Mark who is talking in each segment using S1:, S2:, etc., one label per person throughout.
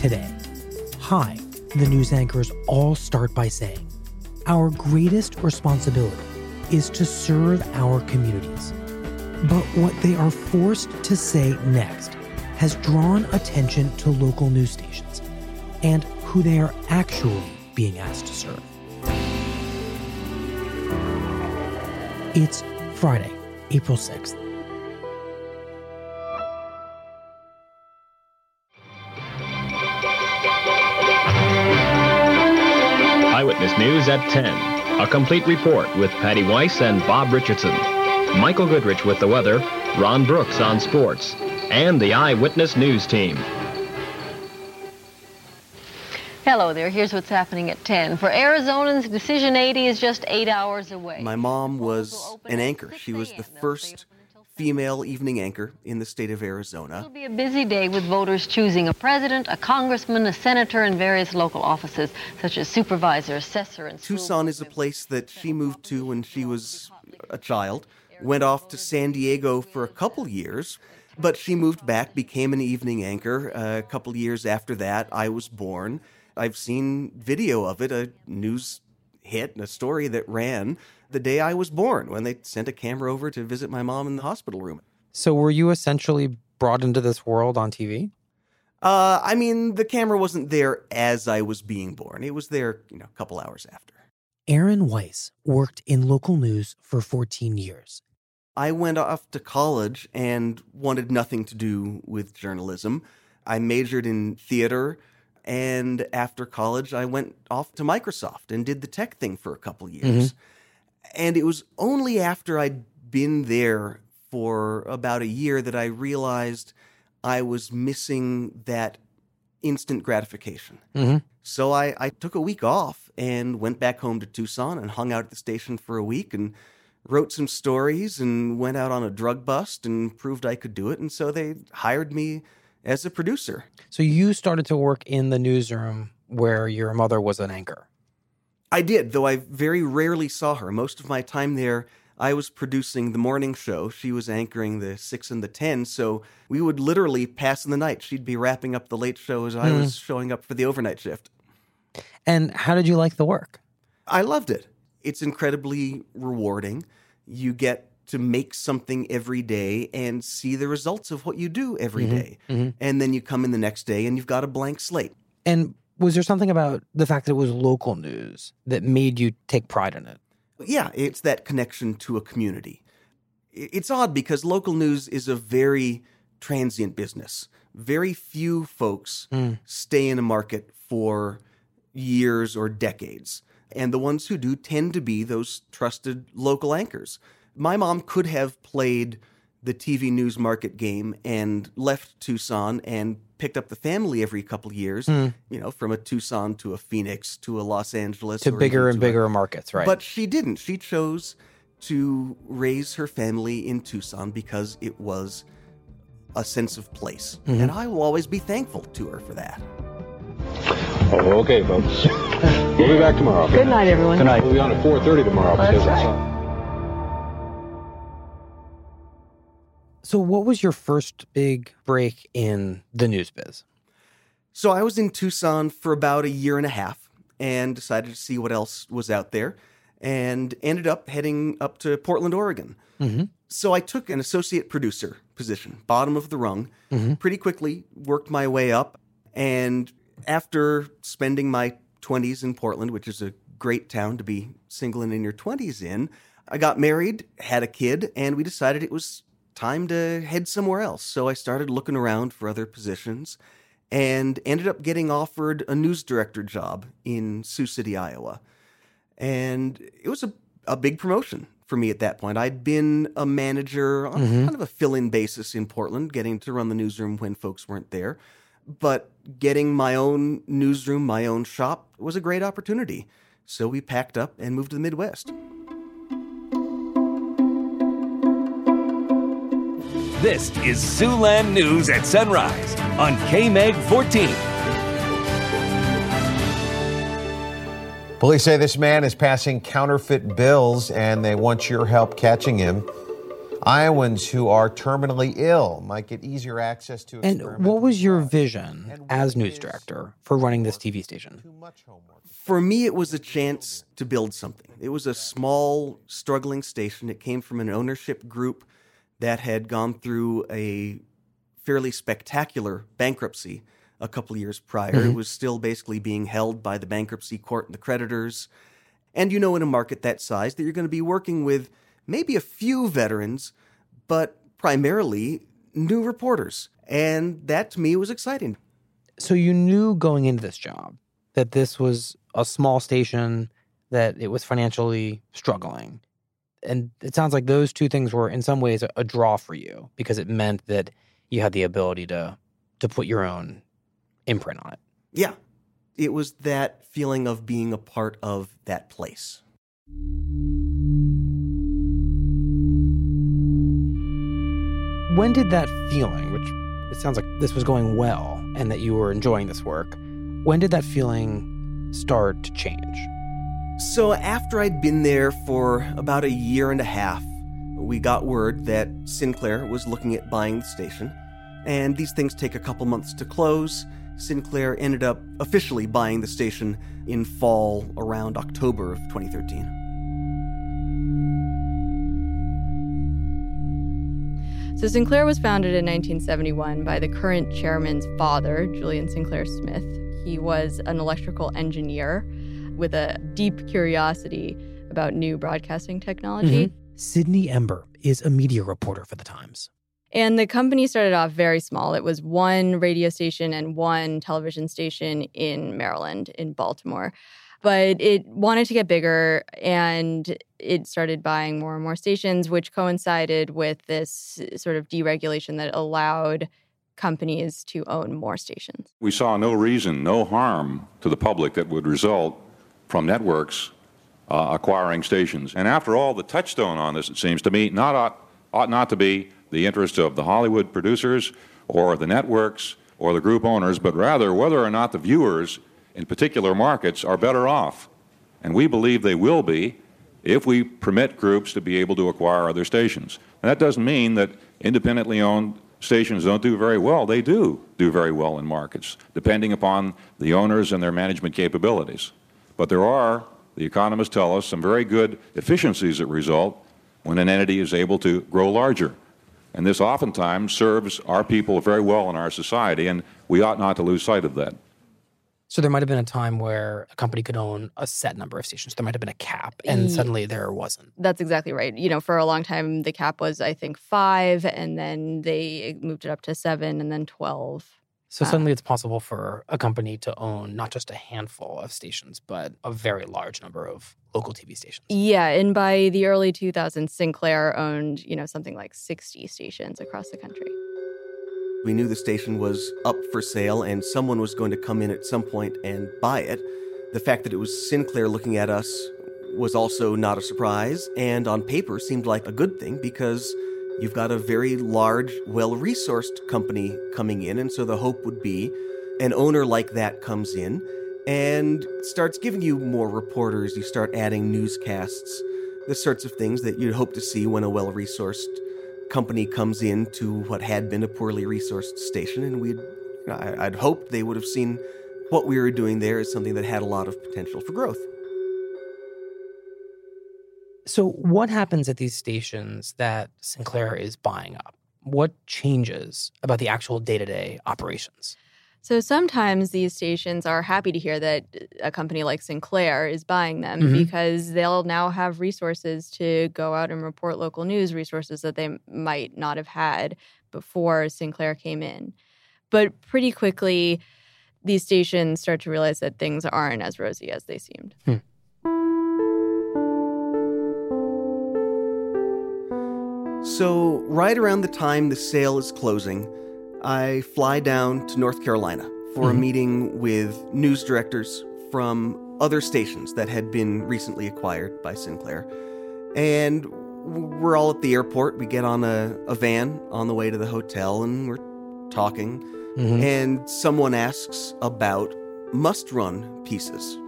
S1: Today, hi, the news anchors all start by saying, our greatest responsibility is to serve our communities. But what they are forced to say next has drawn attention to local news stations and who they are actually being asked to serve. It's Friday, April 6th.
S2: Eyewitness News at 10. A complete report with Patty Weiss and Bob Richardson. Michael Goodrich with the weather, Ron Brooks on sports, and the Eyewitness News team.
S3: Hello there. Here's what's happening at 10. For Arizonans, Decision 80 is just eight hours away.
S4: My mom was an anchor. She was the first female evening anchor in the state of Arizona.
S3: It'll be a busy day with voters choosing a president, a congressman, a senator, and various local offices such as supervisor, assessor, and
S4: Tucson is a place that she moved to when she was a child. Went off to San Diego for a couple years, but she moved back, became an evening anchor. Uh, a couple years after that, I was born. I've seen video of it, a news hit, and a story that ran the day I was born when they sent a camera over to visit my mom in the hospital room.
S5: So, were you essentially brought into this world on TV?
S4: Uh, I mean, the camera wasn't there as I was being born. It was there, you know, a couple hours after.
S1: Aaron Weiss worked in local news for 14 years.
S4: I went off to college and wanted nothing to do with journalism. I majored in theater, and after college, I went off to Microsoft and did the tech thing for a couple years. And it was only after I'd been there for about a year that I realized I was missing that instant gratification.
S5: Mhm.
S4: So I, I took a week off and went back home to Tucson and hung out at the station for a week and wrote some stories and went out on a drug bust and proved I could do it. And so they hired me as a producer.
S5: So, you started to work in the newsroom where your mother was an anchor.
S4: I did, though I very rarely saw her. Most of my time there, I was producing the morning show. She was anchoring the 6 and the 10. So we would literally pass in the night. She'd be wrapping up the late show as I hmm. was showing up for the overnight shift.
S5: And how did you like the work?
S4: I loved it. It's incredibly rewarding. You get to make something every day and see the results of what you do every mm-hmm. day. Mm-hmm. And then you come in the next day and you've got a blank slate.
S5: And was there something about the fact that it was local news that made you take pride in it?
S4: yeah, it's that connection to a community. It's odd because local news is a very transient business. Very few folks mm. stay in a market for years or decades. And the ones who do tend to be those trusted local anchors. My mom could have played the TV news market game and left Tucson and picked up the family every couple years, you know, from a Tucson to a Phoenix to a Los Angeles
S5: To
S4: or
S5: bigger and
S4: to a-
S5: bigger markets, right?
S4: but she didn't. She chose to raise her family in Tucson because it was a sense of place.
S5: Mm-hmm.
S4: And I will always be thankful to her for that.
S6: Oh, okay, folks. we'll be back tomorrow.
S3: Good night, everyone.
S6: Good night. We'll be on at 4.30 tomorrow.
S3: That's
S6: because
S3: right.
S5: So, what was your first big break in the news biz?
S4: So I was in Tucson for about a year and a half and decided to see what else was out there. and ended up heading up to Portland, Oregon.
S5: Mm-hmm.
S4: So I took an associate producer position, bottom of the rung,
S5: Mm-hmm.
S4: pretty quickly worked my way up. And after spending my 20s in Portland, which is a great town to be single and in your 20s in, I got married, had a kid, and we decided it was time to head somewhere else. So I started looking around for other positions and ended up getting offered a news director job in Sioux City, Iowa. And it was a, a big promotion for me at that point. I'd been a manager on
S5: Mhm.
S4: kind of a fill in basis in Portland, getting to run the newsroom when folks weren't there. But getting my own newsroom, my own shop was a great opportunity. So we packed up and moved to the Midwest.
S7: This is Siouxland News at Sunrise on KMEG 14.
S8: Police say this man is passing counterfeit bills and they want your help catching him. Iowans who are terminally ill might get easier access to
S5: And what was your vision as news director for running this TV station?
S4: For me, it was a chance to build something. It was a small, struggling station. It came from an ownership group that had gone through a fairly spectacular bankruptcy a couple of years prior. It
S5: Mhm.
S4: was still basically being held by the bankruptcy court and the creditors. And you know, in a market that size, that you're going to be working with maybe a few veterans, but primarily new reporters. And that to me was exciting.
S5: So you knew going into this job that this was a small station, that it was financially struggling. And it sounds like those two things were in some ways a, a draw for you because it meant that you had the ability to to put your own imprint on it.
S4: Yeah. It was that feeling of being a part of that place.
S5: When did that feeling, which it sounds like this was going well and that you were enjoying this work, when did that feeling start to change?
S4: So, after I'd been there for about a year and a half, we got word that Sinclair was looking at buying the station. And these things take a couple months to close. Sinclair ended up officially buying the station in fall around October of 2013.
S9: So Sinclair was founded in 1971 by the current chairman's father, Julian Sinclair Smith. He was an electrical engineer with a deep curiosity about new broadcasting technology.
S1: Mm-hmm. Sydney Ember is a media reporter for the Times.
S9: And the company started off very small. It was one radio station and one television station in Maryland, in Baltimore. But it wanted to get bigger and it started buying more and more stations, which coincided with this sort of deregulation that allowed companies to own more stations.
S10: We saw no reason, no harm to the public that would result from networks uh, acquiring stations. And after all, the touchstone on this, it seems to me, not ought, ought not to be the interest of the Hollywood producers or the networks or the group owners, but rather whether or not the viewers in particular markets are better off. And we believe they will be if we permit groups to be able to acquire other stations. And that doesn't mean that independently owned stations don't do very well. They do do very well in markets, depending upon the owners and their management capabilities. But there are, the economists tell us, some very good efficiencies that result when an entity is able to grow larger. And this oftentimes serves our people very well in our society, and we ought not to lose sight of that.
S5: So there might have been a time where a company could own a set number of stations. There might have been a cap, and suddenly there wasn't.
S9: That's exactly right. You know, for a long time, the cap was, I think, five, and then they moved it up to seven and then 12.
S5: So suddenly it's possible for a company to own not just a handful of stations, but a very large number of local TV stations.
S9: Yeah, and by the early 2000s, Sinclair owned, you know, something like 60 stations across the country.
S4: We knew the station was up for sale and someone was going to come in at some point and buy it. The fact that it was Sinclair looking at us was also not a surprise, and on paper seemed like a good thing because you've got a very large, well resourced company coming in, and so the hope would be an owner like that comes in and starts giving you more reporters, you start adding newscasts, the sorts of things that you'd hope to see when a well resourced company comes in to what had been a poorly resourced station, and we'd I'd hoped they would have seen what we were doing there as something that had a lot of potential for growth.
S5: So, what happens at these stations that Sinclair is buying up? What changes about the actual day to day operations?
S9: So sometimes these stations are happy to hear that a company like Sinclair is buying them
S5: Mhm.
S9: because they'll now have resources to go out and report local news, resources that they might not have had before Sinclair came in. But pretty quickly, these stations start to realize that things aren't as rosy as they seemed.
S4: So, right around the time the sale is closing, I fly down to North Carolina for a
S5: Mhm.
S4: meeting with news directors from other stations that had been recently acquired by Sinclair. And we're all at the airport. We get on a, a van on the way to the hotel and we're talking.
S5: Mhm.
S4: And someone asks about must run pieces.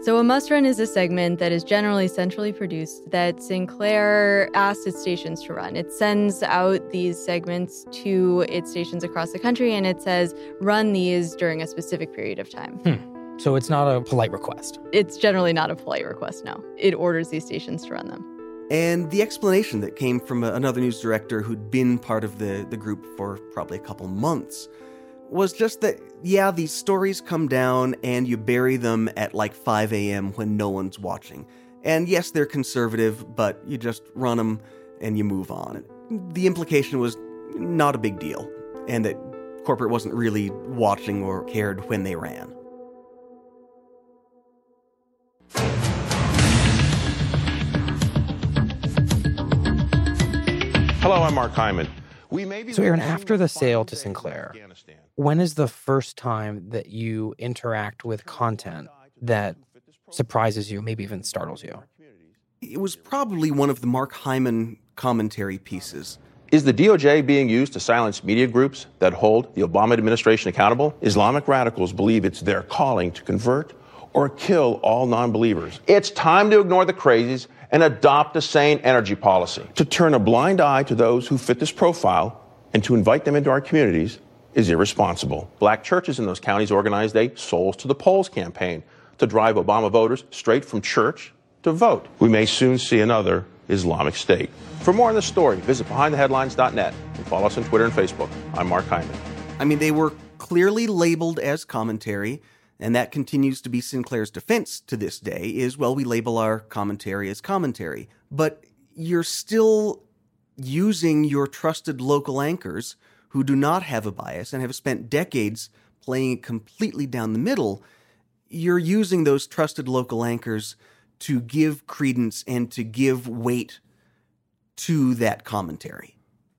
S9: So, a must run is a segment that is generally centrally produced that Sinclair asks its stations to run. It sends out these segments to its stations across the country and it says, run these during a specific period of time.
S5: Hmm. So, it's not a polite request.
S9: It's generally not a polite request, no. It orders these stations to run them.
S4: And the explanation that came from another news director who'd been part of the, the group for probably a couple months was just that, yeah, these stories come down and you bury them at like 5 a.m. when no one's watching. And yes, they're conservative, but you just run them and you move on. The implication was not a big deal, and that corporate wasn't really watching or cared when they ran.
S8: Hello, I'm Mark Hyman. We may be
S5: So, Aaron, after the sale to Sinclair, when is the first time that you interact with content that surprises you, maybe even startles you?
S4: It was probably one of the Mark Hyman commentary pieces.
S11: Is the DOJ being used to silence media groups that hold the Obama administration accountable? Islamic radicals believe it's their calling to convert or kill all non believers. It's time to ignore the crazies and adopt a sane energy policy. To turn a blind eye to those who fit this profile and to invite them into our communities is irresponsible. Black churches in those counties organized a Souls to the Polls campaign to drive Obama voters straight from church to vote. We may soon see another Islamic State. For more on this story, visit behindtheheadlines.net and follow us on Twitter and Facebook. I'm Mark Hyman.
S4: I mean, they were clearly labeled as commentary, and that continues to be Sinclair's defense to this day is, well, we label our commentary as commentary. But you're still using your trusted local anchors who do not have a bias and have spent decades playing it completely down the middle. You're using those trusted local anchors to give credence and to give weight to that commentary.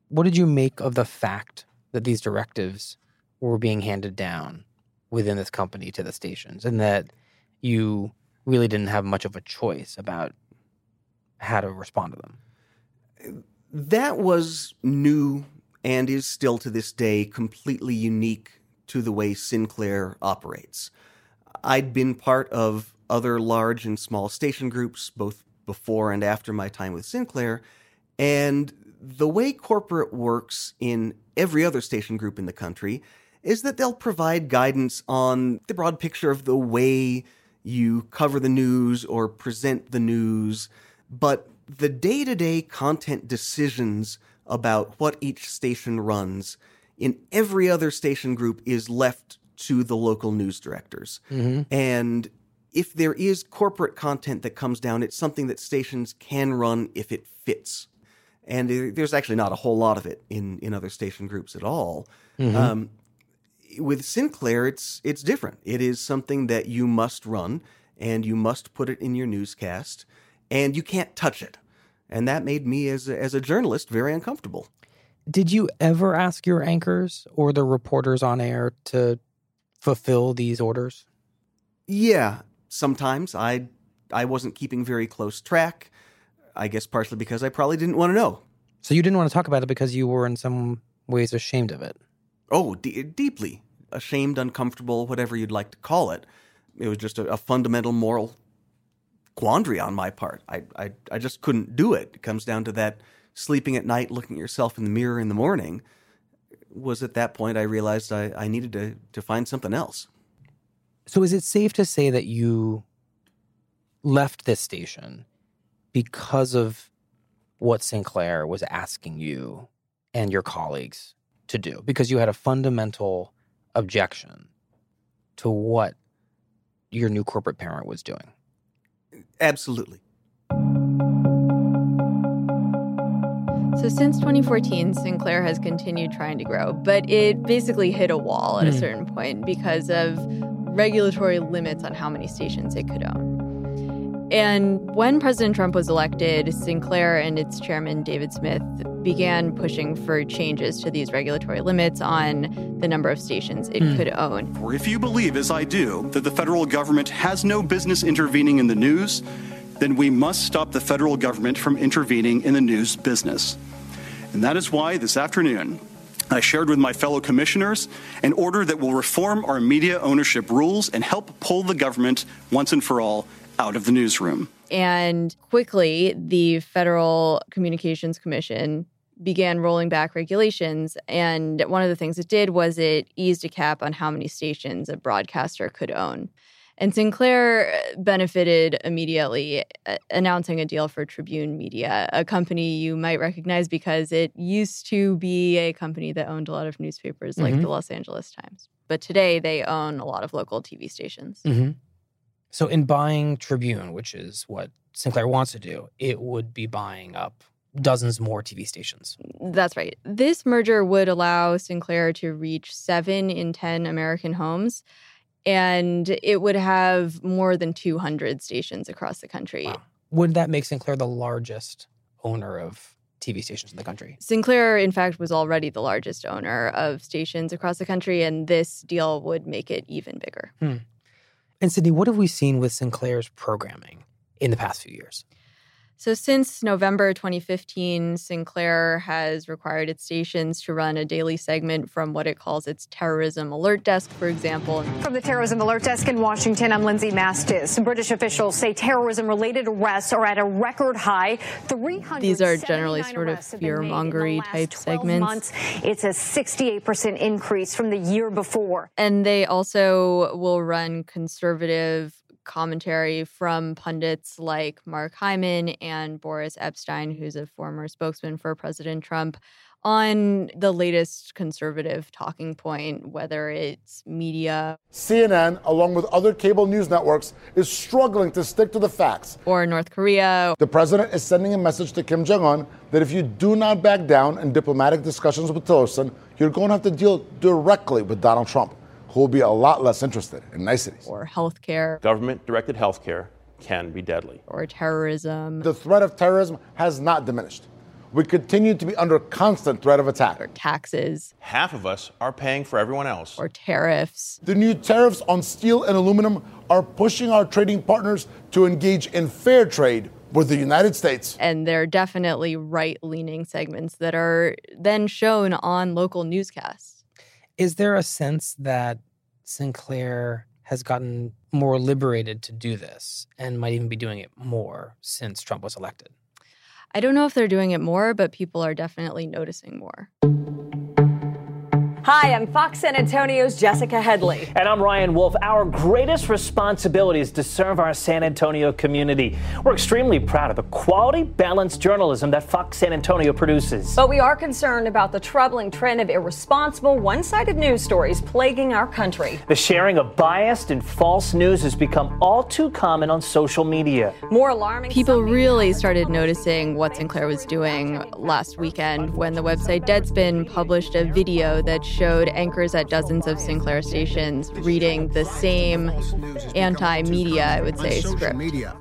S5: What did you make of the fact that these directives were being handed down within this company to the stations and that you really didn't have much of a choice about how to respond to them?
S4: that was new and is still to this day completely unique to the way Sinclair operates. I'd been part of other large and small station groups both before and after my time with Sinclair, and the way corporate works in every other station group in the country is that they'll provide guidance on the broad picture of the way you cover the news or present the news, but the day to day content decisions about what each station runs in every other station group is left to the local news directors.
S5: Mhm.
S4: And if there is corporate content that comes down, it's something that stations can run if it fits. And there's actually not a whole lot of it in, in other station groups at all.
S5: Mhm.
S4: Um, with Sinclair, it's it's different. It is something that you must run, and you must put it in your newscast, and you can't touch it. And that made me, as a, as a journalist, very uncomfortable.
S5: Did you ever ask your anchors or the reporters on air to fulfill these orders?
S4: Yeah, sometimes I I wasn't keeping very close track. I guess partially because I probably didn't want to know.
S5: So you didn't want to talk about it because you were in some ways ashamed of it.
S4: Oh, d- deeply ashamed, uncomfortable, whatever you'd like to call it. It was just a, a fundamental moral quandary on my part. I, I I just couldn't do it. It comes down to that sleeping at night, looking at yourself in the mirror in the morning. Was at that point I realized I, I needed to to find something else.
S5: So is it safe to say that you left this station because of what Sinclair was asking you and your colleagues to do, because you had a fundamental objection to what your new corporate parent was doing.
S4: Absolutely.
S9: So since 2014, Sinclair has continued trying to grow, but it basically hit a wall at a
S5: Hmm.
S9: certain point because of regulatory limits on how many stations it could own. And when President Trump was elected, Sinclair and its chairman, David Smith, began pushing for changes to these regulatory limits on the number of stations it
S12: Hmm.
S9: could own.
S12: Or if you believe, as I do, that the federal government has no business intervening in the news, then we must stop the federal government from intervening in the news business. And that is why this afternoon, I shared with my fellow commissioners an order that will reform our media ownership rules and help pull the government once and for all out of the newsroom.
S9: And quickly, the Federal Communications Commission began rolling back regulations. And one of the things it did was it eased a cap on how many stations a broadcaster could own. And Sinclair benefited immediately, uh, announcing a deal for Tribune Media, a company you might recognize because it used to be a company that owned a lot of newspapers like
S5: Mhm.
S9: the Los Angeles Times. But today they own a lot of local TV stations.
S5: Mm-hmm. So, in buying Tribune, which is what Sinclair wants to do, it would be buying up dozens more TV stations.
S9: That's right. This merger would allow Sinclair to reach seven in 10 American homes, and it would have more than 200 stations across the country.
S5: Would that make Sinclair the largest owner of TV stations in the country?
S9: Sinclair, in fact, was already the largest owner of stations across the country, and this deal would make it even bigger.
S5: Hmm. And Sydney, what have we seen with Sinclair's programming in the past few years?
S9: So, since November 2015, Sinclair has required its stations to run a daily segment from what it calls its terrorism alert desk, for example.
S13: From the Terrorism Alert Desk in Washington, I'm Lindsay Mastis. British officials say terrorism related arrests are at a record high. 300
S9: These are generally sort of fear mongery type segments.
S13: months. It's a 68% increase from the year before.
S9: And they also will run conservative commentary from pundits like Mark Hyman and Boris Epshteyn, who's a former spokesman for President Trump, on the latest conservative talking point, whether it's media
S14: CNN, along with other cable news networks, is struggling to stick to the facts.
S9: or North Korea.
S14: The president is sending a message to Kim Jong un that if you do not back down in diplomatic discussions with Tillerson, you're going to have to deal directly with Donald Trump, who will be a lot less interested in niceties.
S9: Or healthcare
S11: Government directed health care can be deadly.
S9: or terrorism.
S14: The threat of terrorism has not diminished. We continue to be under constant threat of attack.
S9: Or taxes.
S11: Half of us are paying for everyone else.
S9: Or tariffs.
S14: The new tariffs on steel and aluminum are pushing our trading partners to engage in fair trade with the United States.
S9: And they're definitely right leaning segments that are then shown on local newscasts.
S5: Is there a sense that Sinclair has gotten more liberated to do this and might even be doing it more since Trump was elected?
S9: I don't know if they're doing it more, but people are definitely noticing more.
S15: Hi, I'm Fox San Antonio's Jessica Headley.
S16: And I'm Ryan Wolf. Our greatest responsibility is to serve our San Antonio community. We're extremely proud of the quality, balanced journalism that Fox San Antonio produces.
S15: But we are concerned about the troubling trend of irresponsible, one sided news stories plaguing our country.
S16: The sharing of biased and false news has become all too common on social media.
S15: More alarming.
S9: People really started noticing what Sinclair was doing last weekend when the website Deadspin published a video that showed anchors at dozens of Sinclair stations reading the same anti media, I would say, script.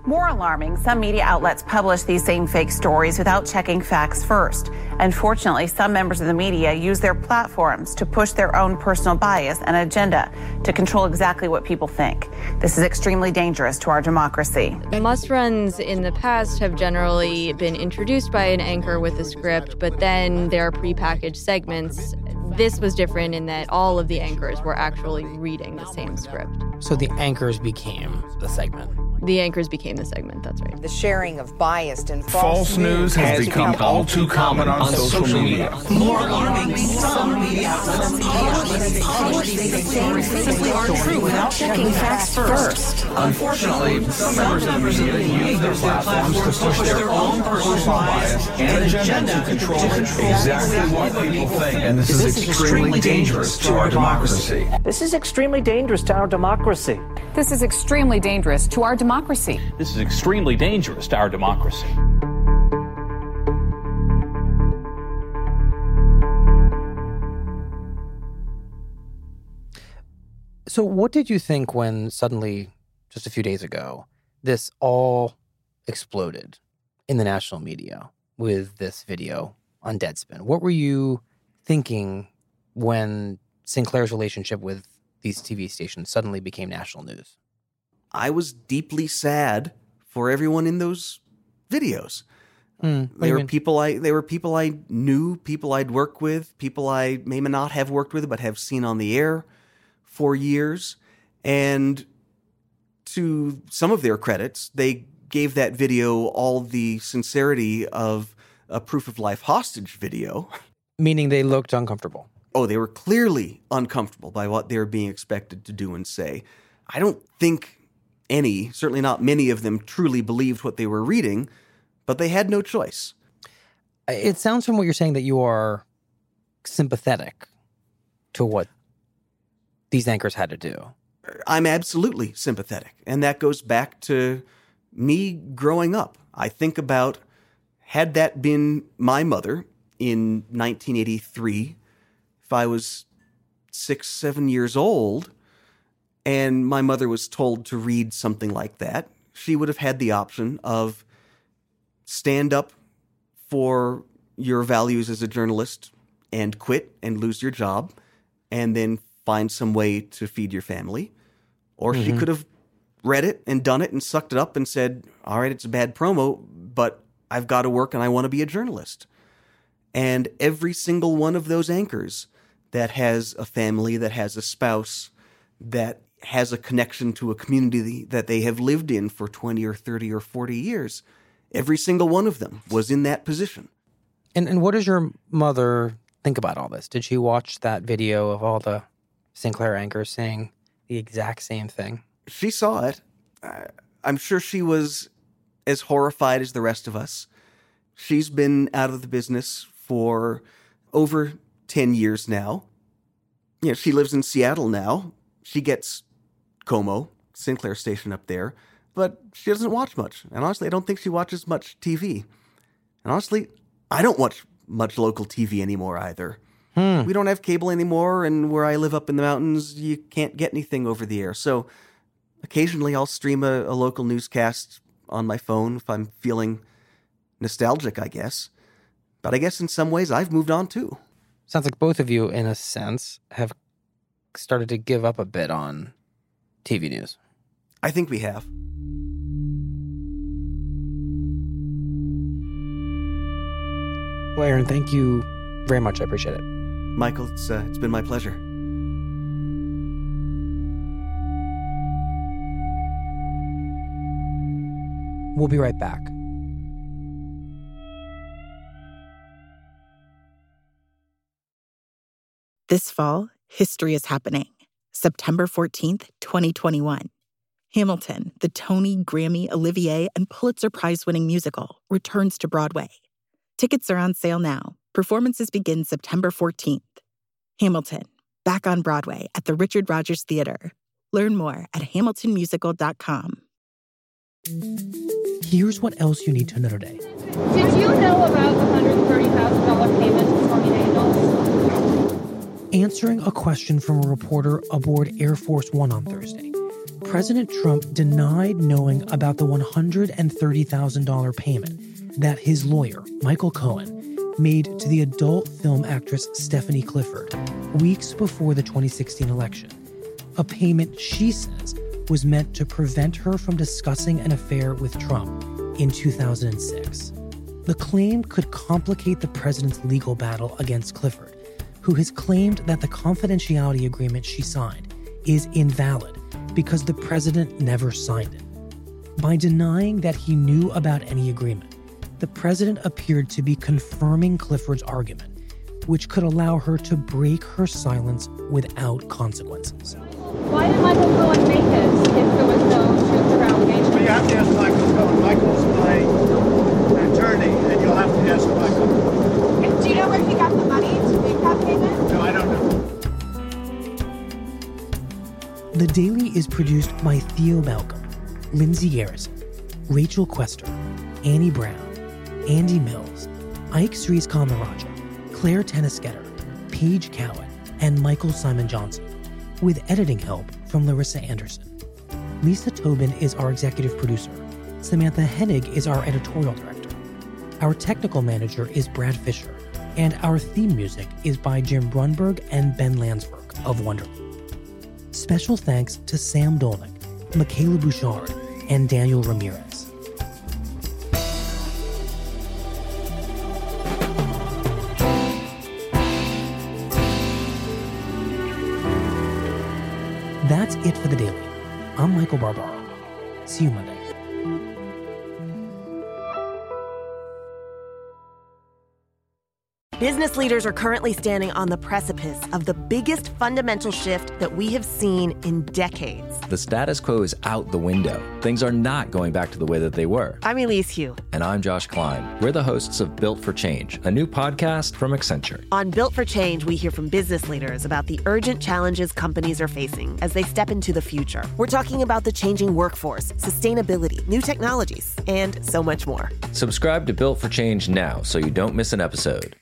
S17: More alarming, some media outlets publish these same fake stories without checking facts first. Unfortunately, some members of the media use their platforms to push their own personal bias and agenda to control exactly what people think. This is extremely dangerous to our democracy.
S9: Must runs in the past have generally been introduced by an anchor with a script, but then there are prepackaged segments. This was different in that all of the anchors were actually reading the same script.
S5: So the anchors became the segment.
S9: The anchors became the segment. That's right.
S18: The sharing of biased and false,
S7: False news has become all too common on social media.
S19: More alarming, some media outlets publish these same fake aren't true without checking facts first.
S7: Unfortunately, some members of the media use their platforms to push their own personal bias and agenda to control exactly what people think. And this is extremely dangerous to our democracy.
S16: This is extremely dangerous to our democracy.
S20: This is extremely dangerous to our democracy.
S21: This is extremely dangerous to our democracy.
S5: So, what did you think when suddenly, just a few days ago, this all exploded in the national media with this video on Deadspin? What were you thinking when Sinclair's relationship with these TV stations suddenly became national news?
S4: I was deeply sad for everyone in those videos.
S5: Mm,
S4: they were people I they were people I knew, people I'd worked with, people I may not have worked with but have seen on the air for years. And to some of their credits, they gave that video all the sincerity of a proof of life hostage video.
S5: Meaning they looked uncomfortable.
S4: Oh, they were clearly uncomfortable by what they were being expected to do and say. I don't think any, certainly not many of them, truly believed what they were reading, but they had no choice.
S5: It sounds from what you're saying that you are sympathetic to what these anchors had to do.
S4: I'm absolutely sympathetic. And that goes back to me growing up. I think about had that been my mother in 1983, if I was six, seven years old, and my mother was told to read something like that, she would have had the option of stand up for your values as a journalist and quit and lose your job and then find some way to feed your family. Or she
S5: Mhm.
S4: could have read it and done it and sucked it up and said, All right, it's a bad promo, but I've got to work and I want to be a journalist. And every single one of those anchors that has a family, that has a spouse, that has a connection to a community that they have lived in for 20 or 30 or 40 years, every single one of them was in that position.
S5: And and what does your mother think about all this? Did she watch that video of all the Sinclair anchors saying the exact same thing?
S4: She saw it. I'm sure she was as horrified as the rest of us. She's been out of the business for over 10 years now. You know, she lives in Seattle now. She gets KOMO, Sinclair station up there, but she doesn't watch much. And honestly, I don't think she watches much TV. And honestly, I don't watch much local TV anymore either.
S5: Hmm.
S4: We don't have cable anymore, and where I live up in the mountains, you can't get anything over the air. So occasionally I'll stream a, a local newscast on my phone if I'm feeling nostalgic, I guess. But I guess in some ways I've moved on too.
S5: Sounds like both of you, in a sense, have started to give up a bit on TV news.
S4: I think we have.
S5: Well, Aaron, thank you very much. I appreciate it.
S4: Michael, it's, uh, it's been my pleasure.
S5: We'll be right back.
S22: This fall, history is happening. September 14th, 2021. Hamilton, the Tony, Grammy, Olivier, and Pulitzer Prize winning musical, returns to Broadway. Tickets are on sale now. Performances begin September 14th. Hamilton, back on Broadway at the Richard Rodgers Theater. Learn more at hamiltonmusical.com.
S1: Here's what else you need to know today.
S23: Did you know about the $130,000 payment to Stormy Daniels?
S1: Answering a question from a reporter aboard Air Force One on Thursday, President Trump denied knowing about the $130,000 payment that his lawyer, Michael Cohen, made to the adult film actress Stephanie Clifford weeks before the 2016 election. A payment she says was meant to prevent her from discussing an affair with Trump in 2006. The claim could complicate the president's legal battle against Clifford, who has claimed that the confidentiality agreement she signed is invalid
S5: because the president never signed it. By denying that he knew about any agreement, the president appeared to be confirming Clifford's argument, which could allow her to break her silence without consequences.
S24: Why
S5: produced by Theo Balcomb, Lindsay Garrison, Rachel Quester, Annie Brown, Andy Mills, Ike Sries Kamaraja, Clare Toeniskoetter, Paige Cowett, and Michael Simon Johnson, with editing help from Larissa Anderson. Lisa Tobin is our executive producer. Samantha Henig is our editorial director. Our technical manager is Brad Fisher, and our theme music is by Jim Brunberg and Ben Landsberg of Wonderly. Special thanks to Sam Dolnick, Michaela Bouchard, and Daniel Ramirez. That's it for the daily. I'm Michael Barbaro. See you Monday.
S25: Business leaders are currently standing on the precipice of the biggest fundamental shift that we have seen in decades.
S26: The status quo is out the window. Things are not going back to the way that they were.
S25: I'm Elise Hu.
S26: And I'm Josh Klein. We're the hosts of Built for Change, a new podcast from Accenture.
S25: On Built for Change, we hear from business leaders about the urgent challenges companies are facing as they step into the future. We're talking about the changing workforce, sustainability, new technologies, and so much more.
S26: Subscribe to Built for Change now so you don't miss an episode.